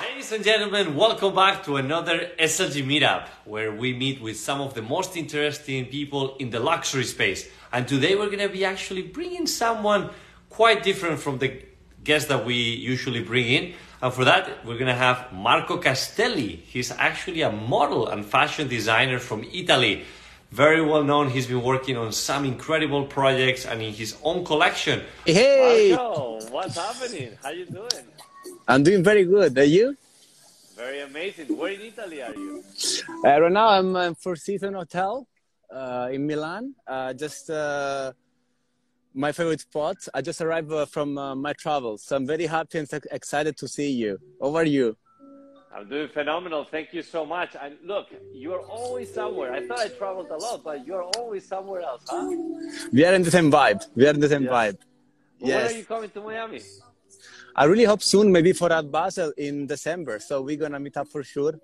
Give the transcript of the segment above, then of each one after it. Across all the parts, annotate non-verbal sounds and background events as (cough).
Ladies and gentlemen, welcome back to another SLG meetup where we meet with some of the most interesting people in the luxury space. And today we're going to be actually bringing someone quite different from the guests that we usually bring in. And for that, we're going to have Marco Castelli. He's actually a model and fashion designer from Italy. Very well known. He's been working on some incredible projects and in his own collection. Hey, Marco, what's happening? How you doing? I'm doing very good. Are you? Very amazing. Where in Italy are you? Uh, right now, I'm in Four Seasons Hotel uh, in Milan. Uh, just uh, my favorite spot. I just arrived uh, from uh, my travels, so I'm very happy and excited to see you. How are you? I'm doing phenomenal. Thank you so much. And look, you're always somewhere. I thought I traveled a lot, but you're always somewhere else, huh? We are in the same vibe. We are in the same Yes. vibe. When Yes. are you coming to Miami? I really hope soon, maybe for Art Basel in December. So we're gonna meet up for sure.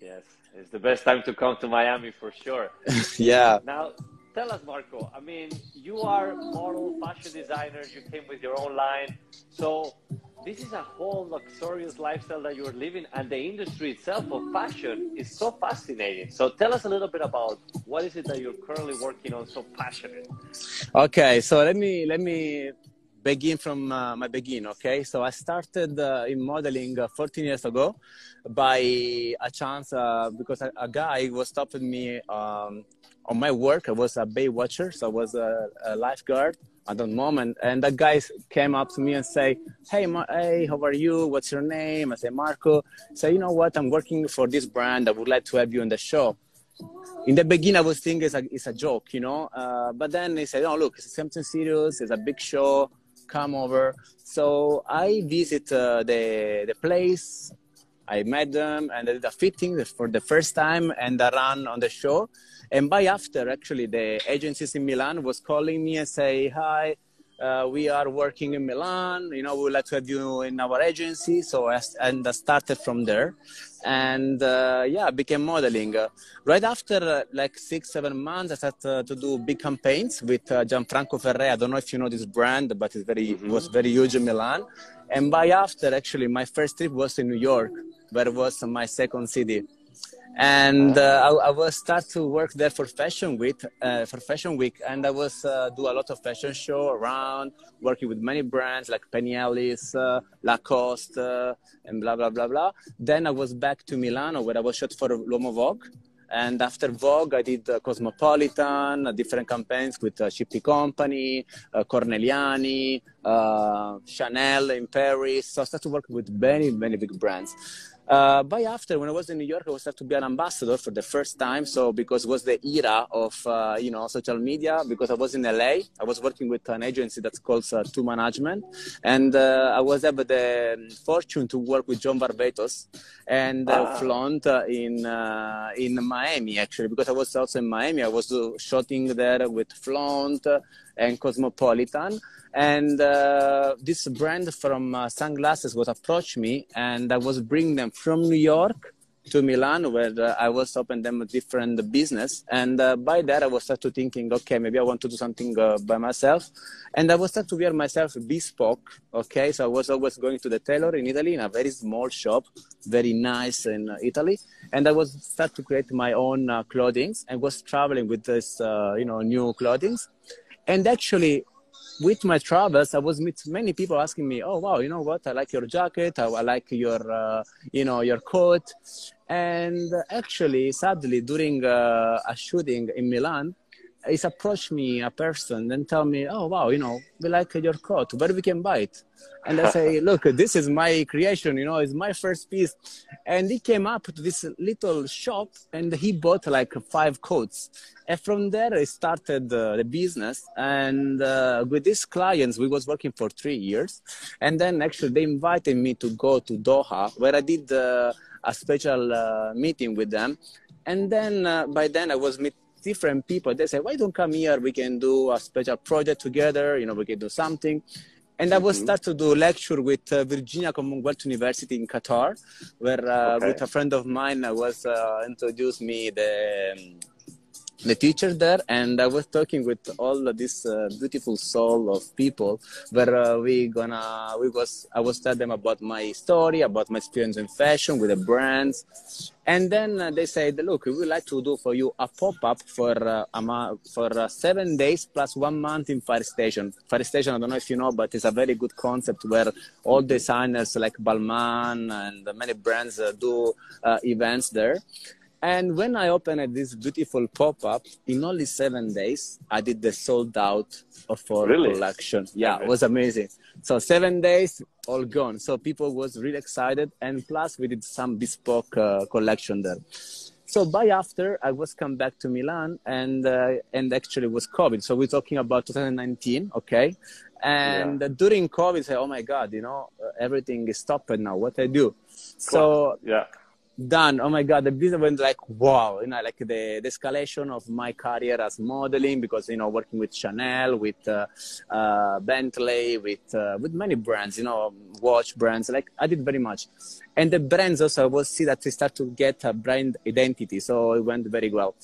Yes, it's the best time to come to Miami for sure. (laughs) yeah. Now, tell us, Marco. I mean, you are model, fashion designer. You came with your own line. So this is a whole luxurious lifestyle that you're living, and the industry itself of fashion is so fascinating. So tell us a little bit about what is it that you're currently working on so passionate. Okay, so let me let me begin from uh, my begin. Okay, so I started uh, in modeling uh, 14 years ago by a chance uh, because a, a guy was stopping me um, on my work. I was a bay watcher, so I was a, a lifeguard at that moment, and that guy came up to me and say, "Hey, Ma- hey, how are you? What's your name?" I say, "Marco." Say, "You know what? I'm working for this brand. I would like to have you on the show." in the beginning I was thinking it's a, it's a joke, you know. Uh, but then they said, "Oh, look, it's something serious. It's a big show. Come over." So I visit uh, the the place. I met them and I did a fitting for the first time and I ran on the show. And by after, actually, the agencies in Milan was calling me and say, "Hi, uh, we are working in Milan. You know, we would like to have you in our agency." So I, and I started from there, and uh, yeah, became modeling. Uh, right after uh, like six, seven months, I started uh, to do big campaigns with uh, Gianfranco Ferré. I don't know if you know this brand, but it's very it was very huge in Milan. And by after, actually, my first trip was in New York, where it was my second city and uh, I, I was start to work there for fashion week uh, for fashion week and i was uh, do a lot of fashion show around working with many brands like penny uh, lacoste uh, and blah blah blah blah then i was back to milano where i was shot for l'uomo vogue and after Vogue, I did uh, Cosmopolitan, uh, different campaigns with uh, Shippy Company, uh, Corneliani, uh, Chanel in Paris. So I started to work with many, many big brands. Uh, by after, when I was in New York, I was started to be an ambassador for the first time. So because it was the era of uh, you know social media. Because I was in LA, I was working with an agency that's called uh, Two Management, and uh, I was able the fortune to work with John Varvatos and uh, Ah. Flaunt uh, in uh, in Miami actually. Because I was also in Miami, I was uh, shooting there with Flaunt and Cosmopolitan. And uh, this brand from uh, sunglasses was approached me, and I was bringing them from New York to Milan, where uh, I was opening them a different business. And uh, by that, I was start to thinking, okay, maybe I want to do something uh, by myself. And I was start to wear myself bespoke. Okay, so I was always going to the tailor in Italy in a very small shop, very nice in uh, Italy. And I was start to create my own clothing and was traveling with this, you know, new clothing. And actually, with my travels, I was meet many people asking me, "Oh wow, you know what? I like your jacket. I, I like your, uh, you know, your coat." And actually, sadly, during uh, a shooting in Milan, he's approached me a person and tell me, "Oh wow, you know, we like your coat. Where we can buy it?" And I say, (laughs) "Look, this is my creation. You know, it's my first piece." And he came up to this little shop and he bought like five coats. And from there, I started uh, the business. And uh, with these clients, we was working for three years. And then actually, they invited me to go to Doha, where I did uh, a special uh, meeting with them. And then uh, by then, I was meet different people. They say, "Why don't come here? We can do a special project together. You know, we can do something." And I was start to do lecture with uh, Virginia Commonwealth University in Qatar, where uh, Okay. with a friend of mine I was uh, introduced me the um, the teacher there and i was talking with all this uh, beautiful soul of people where uh, we gonna we was i was tell them about my story about my experience in fashion with the brands. And then uh, they said look we would like to do for you a pop-up for uh, for uh, seven days plus one month in fire station. Fire station i don't know if you know but it's a very good concept where all designers like balmain and many brands uh, do events there and when I opened this beautiful pop up, in only seven days, I did the sold out of our really? collection. Yeah, it was amazing. So seven days, all gone. So people was really excited, and plus we did some bespoke uh, collection there. So by after, I was come back to Milan, and uh, and actually was COVID. So we're talking about 2019, okay? And yeah. during COVID, I said, oh my God, you know, everything is stopped now. What I do? So yeah done. Oh my God, the business went like, wow, you know, like the, the escalation of my career as modeling because, you know, working with Chanel, with uh, uh, Bentley, with, uh, with many brands, you know, watch brands, like I did very much. And the brands also was see that they start to get a brand identity. So it went very well.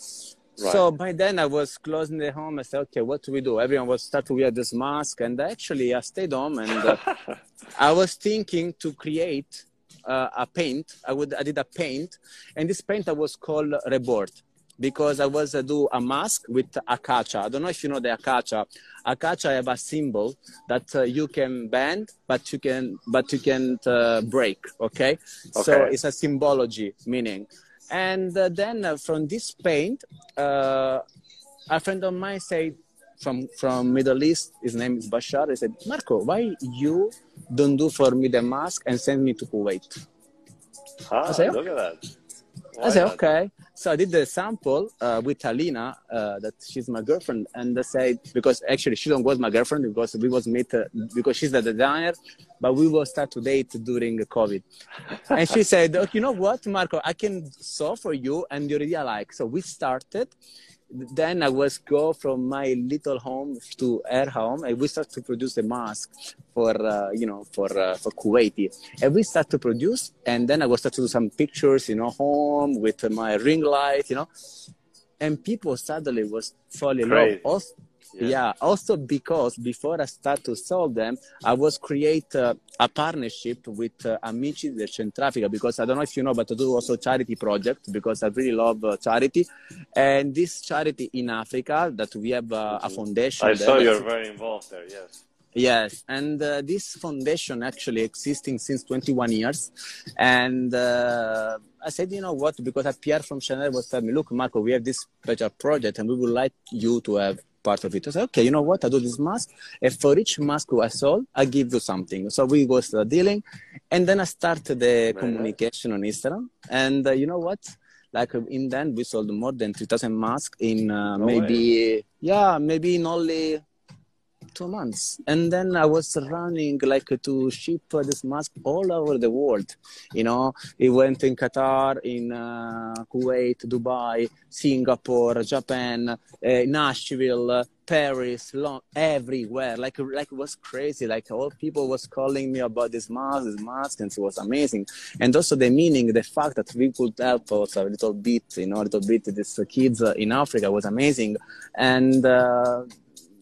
Right. So by then I was closing the home. I said, okay, what do we do? Everyone was start to wear this mask. And actually I stayed home and uh, (laughs) I was thinking to create uh, a paint. I would I did a paint, and this paint I was called Rebirth because I was uh, do a mask with acacia. I don't know if you know the acacia. Acacia have a symbol that uh, you can bend, but you can but you can't uh, break. Okay? okay? so it's a symbology meaning. And uh, then uh, from this paint, uh, a friend of mine said, from from Middle East. His name is Bashar. He said, Marco, why you don't do for me the mask and send me to Kuwait? Ah, I said, look at that. Why I said, not? okay. So I did the sample uh, with Alina, uh, that she's my girlfriend, and I said because actually she don't was my girlfriend because we was meet uh, because she's the designer, but we will start to date during COVID. and she said, okay, you know what, Marco, I can sew for you, and you really like. So we started, then I was go from my little home to her home, and we start to produce the mask for uh, you know for uh, for Kuwaiti, and we start to produce, and then I was start to do some pictures, you know, home with my ring light, you know, and people suddenly was falling in love. Yeah. yeah. Also because before I start to sell them, I was create uh, a partnership with uh, Amici del Centrafrica because I don't know if you know, but I do also charity project because I really love uh, charity. And this charity in Africa that we have uh, a foundation. I saw you're very involved there. Yes. Yes, and uh, this foundation actually existing since 21 years, and uh, I said, you know what? Because Pierre from Chanel was telling me, look, Marco, we have this special project, and we would like you to have part of it. I said, okay, you know what? I do this mask. And for each mask I sold, I give you something. So we go uh, dealing. And then I started the communication on Instagram. And uh, you know what? Like in then we sold more than 3,000 masks in uh, no maybe, way. yeah, maybe in only two months. And then I was running like to ship this mask all over the world. You know, it went in Qatar, in uh, Kuwait, Dubai, Singapore, Japan, uh, Nashville, Paris, Long, everywhere. Like like it was crazy. Like all people was calling me about this mask, this mask, and it was amazing. And also the meaning, the fact that we could help us a little bit, you know, a little bit these kids in Africa was amazing. And uh,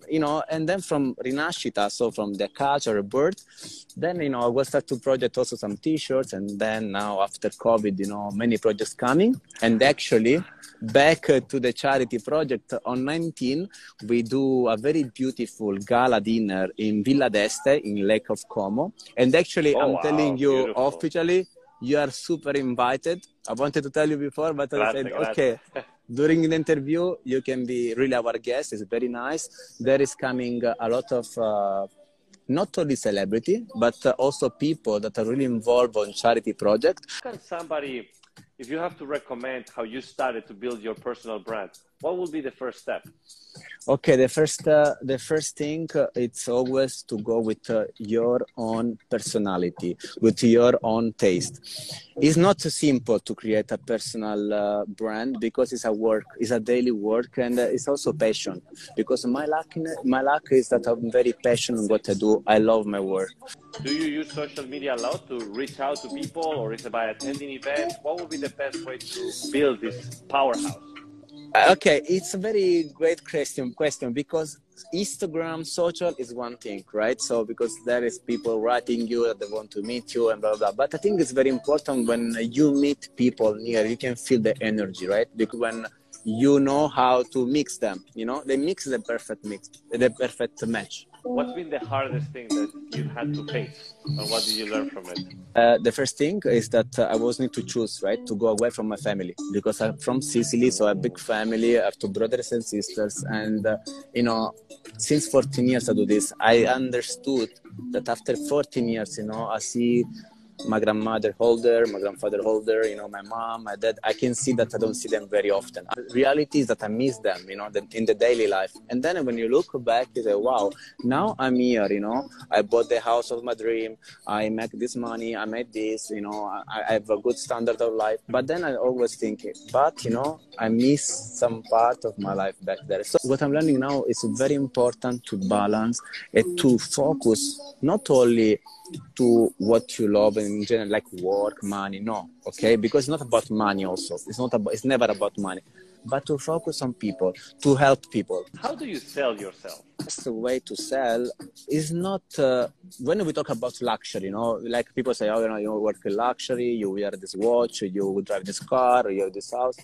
you know, and then from Rinascita, so from the culture bird, then, you know, I will start to project also some t-shirts. And then now after COVID, you know, many projects coming. And actually back uh, to the charity project on 19, we do a very beautiful gala dinner in Villa d'Este in Lake of Como. And actually, oh, I'm wow, telling you beautiful. officially, you are super invited. I wanted to tell you before, but I said, okay, (laughs) during the interview, you can be really our guest. It's very nice. There is coming a lot of uh, not only celebrity, but uh, also people that are really involved on charity project Can somebody, if you have to recommend how you started to build your personal brand, what would be the first step? Okay, the first uh, the first thing uh, it's always to go with uh, your own personality, with your own taste. It's not so simple to create a personal uh, brand because it's a work, it's a daily work, and uh, it's also passion. Because my luck, my luck is that I'm very passionate in what I do. I love my work. Do you use social media a lot to reach out to people, or is it by attending events? What would be the best way to build this powerhouse? Uh, okay, it's a very great question question because Instagram social is one thing, right? So because there is people writing you that they want to meet you and blah blah. But I think it's very important when you meet people near, you can feel the energy, right? Because when you know how to mix them, you know, they mix the perfect mix, the perfect match. What's been the hardest thing that you had to face, and what did you learn from it? Uh, the first thing is that uh, I was need to choose, right, to go away from my family because I'm from Sicily, so a big family. I have two brothers and sisters, and uh, you know, since 14 years I do this, I understood that after 14 years, you know, I see my grandmother older, my grandfather older, you know, my mom, my dad. I can see that I don't see them very often. The reality is that I miss them, you know, in the daily life. And then when you look back, you say, wow, now I'm here, you know, I bought the house of my dream. I make this money. I made this, you know, I, I have a good standard of life. But then I always think, but, you know, I miss some part of my life back there. So what I'm learning now is very important to balance and to focus not only to what you love in general, like work, money. No, okay, because it's not about money. Also, it's not about. It's never about money, but to focus on people, to help people. How do you sell yourself? The way to sell is not uh, when we talk about luxury. You know, like people say, oh, you know, you work in luxury, you wear this watch, you drive this car, you have this house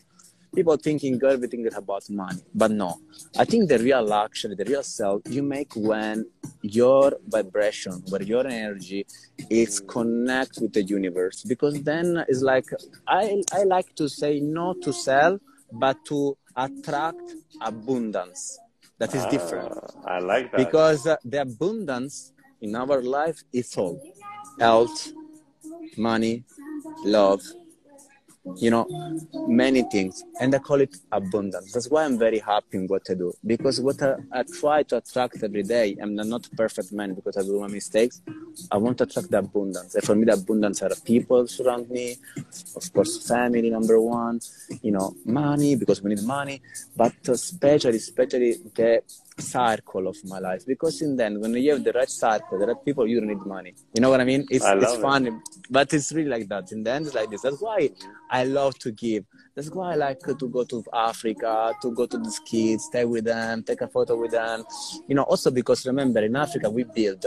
people thinking everything is about money but no i think the real luxury the real self you make when your vibration where your energy is connect with the universe. Because then it's like i i like to say no to sell but to attract abundance. That is different. Uh, i like that. Because uh, the abundance in our life is all. Health money love you know, many things. And I call it abundance. That's why I'm very happy in what I do. Because what I, I try to attract every day, I'm not a perfect man because I do my mistakes. I want to attract the abundance. And for me, the abundance are people surround me, of course, family number one, you know, money because we need money, but especially, especially the circle of my life. Because in then when you have the right circle the right people you don't need money. You know what i mean? It's, I it's fun it. but it's really like that. In the end it's like this. That's why i love to give. That's why i like to go to africa to go to these kids stay with them take a photo with them. You know also because remember in africa we build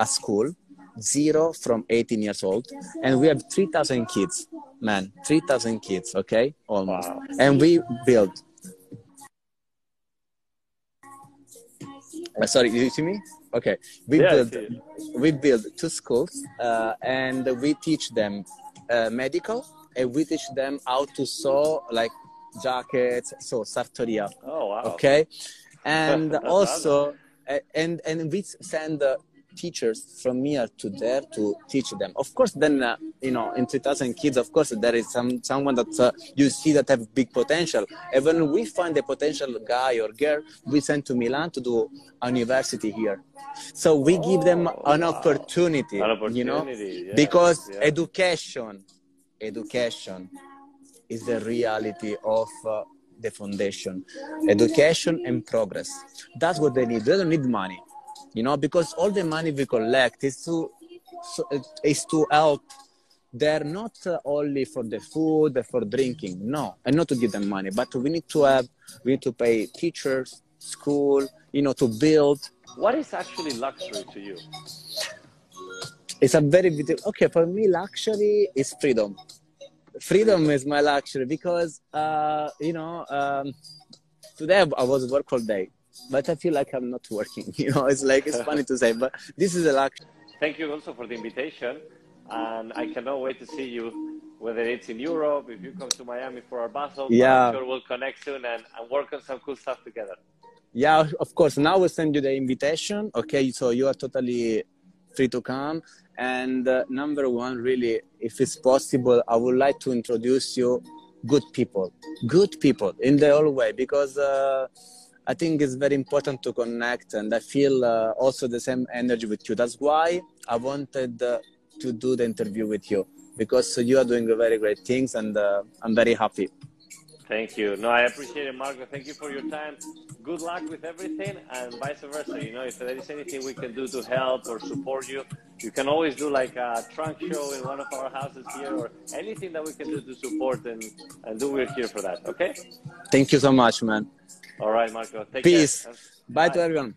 a school zero from 18 years old and we have 3000 kids man. 3000 kids okay? Almost. Wow. and we build Uh, sorry, you see me? Okay. We Yeah, build we build two schools uh, and we teach them uh, medical and we teach them how to sew like jackets, so sartoria. Oh wow. Okay, (laughs) and also uh, and and we send uh, teachers from here to there to teach them. Of course, then uh, you know in 3,000 kids, of course there is some someone that uh, you see that have big potential. And when we find a potential guy or girl, we send to Milan to do a university here. So we give them Oh, an wow. opportunity, An you know, yes, because yes. education, education is the reality of uh, the foundation. Education and progress. That's what they need. They don't need money, you know, because all the money we collect is to so, is to help. They're not uh, only for the food, for drinking, no, and not to give them money, but we need to have, we need to pay teachers, school, you know, to build. What is actually luxury to you? It's a very beautiful. Okay, for me, luxury is freedom. Freedom is my luxury because, uh, you know, um, today I was work all day, but I feel like I'm not (laughs) working. You know, it's like it's funny to say, but this is a luxury. Thank you also for the invitation, and I cannot wait to see you. Whether it's in Europe, if you come to Miami for Art Basel, Yeah. I'm sure we'll connect soon and, and work on some cool stuff together. Yeah, of course. Now we'll send you the invitation. Okay, so you are totally free to come. And uh, number one, really, if it's possible, I would like to introduce you good people, good people in the whole way, because uh, I think it's very important to connect, and I feel uh, also the same energy with you. That's why I wanted uh, to do the interview with you because you are doing very great things, and uh, I'm very happy. Thank you. No, I appreciate it, Marco. Thank you for your time. Good luck with everything and vice versa. You know, if there is anything we can do to help or support you, you can always do like a trunk show in one of our houses here or anything that we can do to support and, and do, we're here for that. Okay? Thank you so much, man. All right, Marco. Take Peace. care. Bye, Bye to everyone.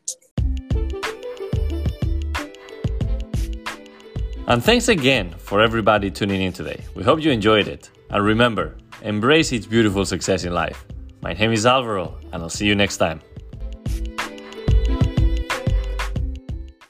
And thanks again for everybody tuning in today. We hope you enjoyed it. And remember, embrace each beautiful success in life. My name is Alvaro, and I'll see you next time.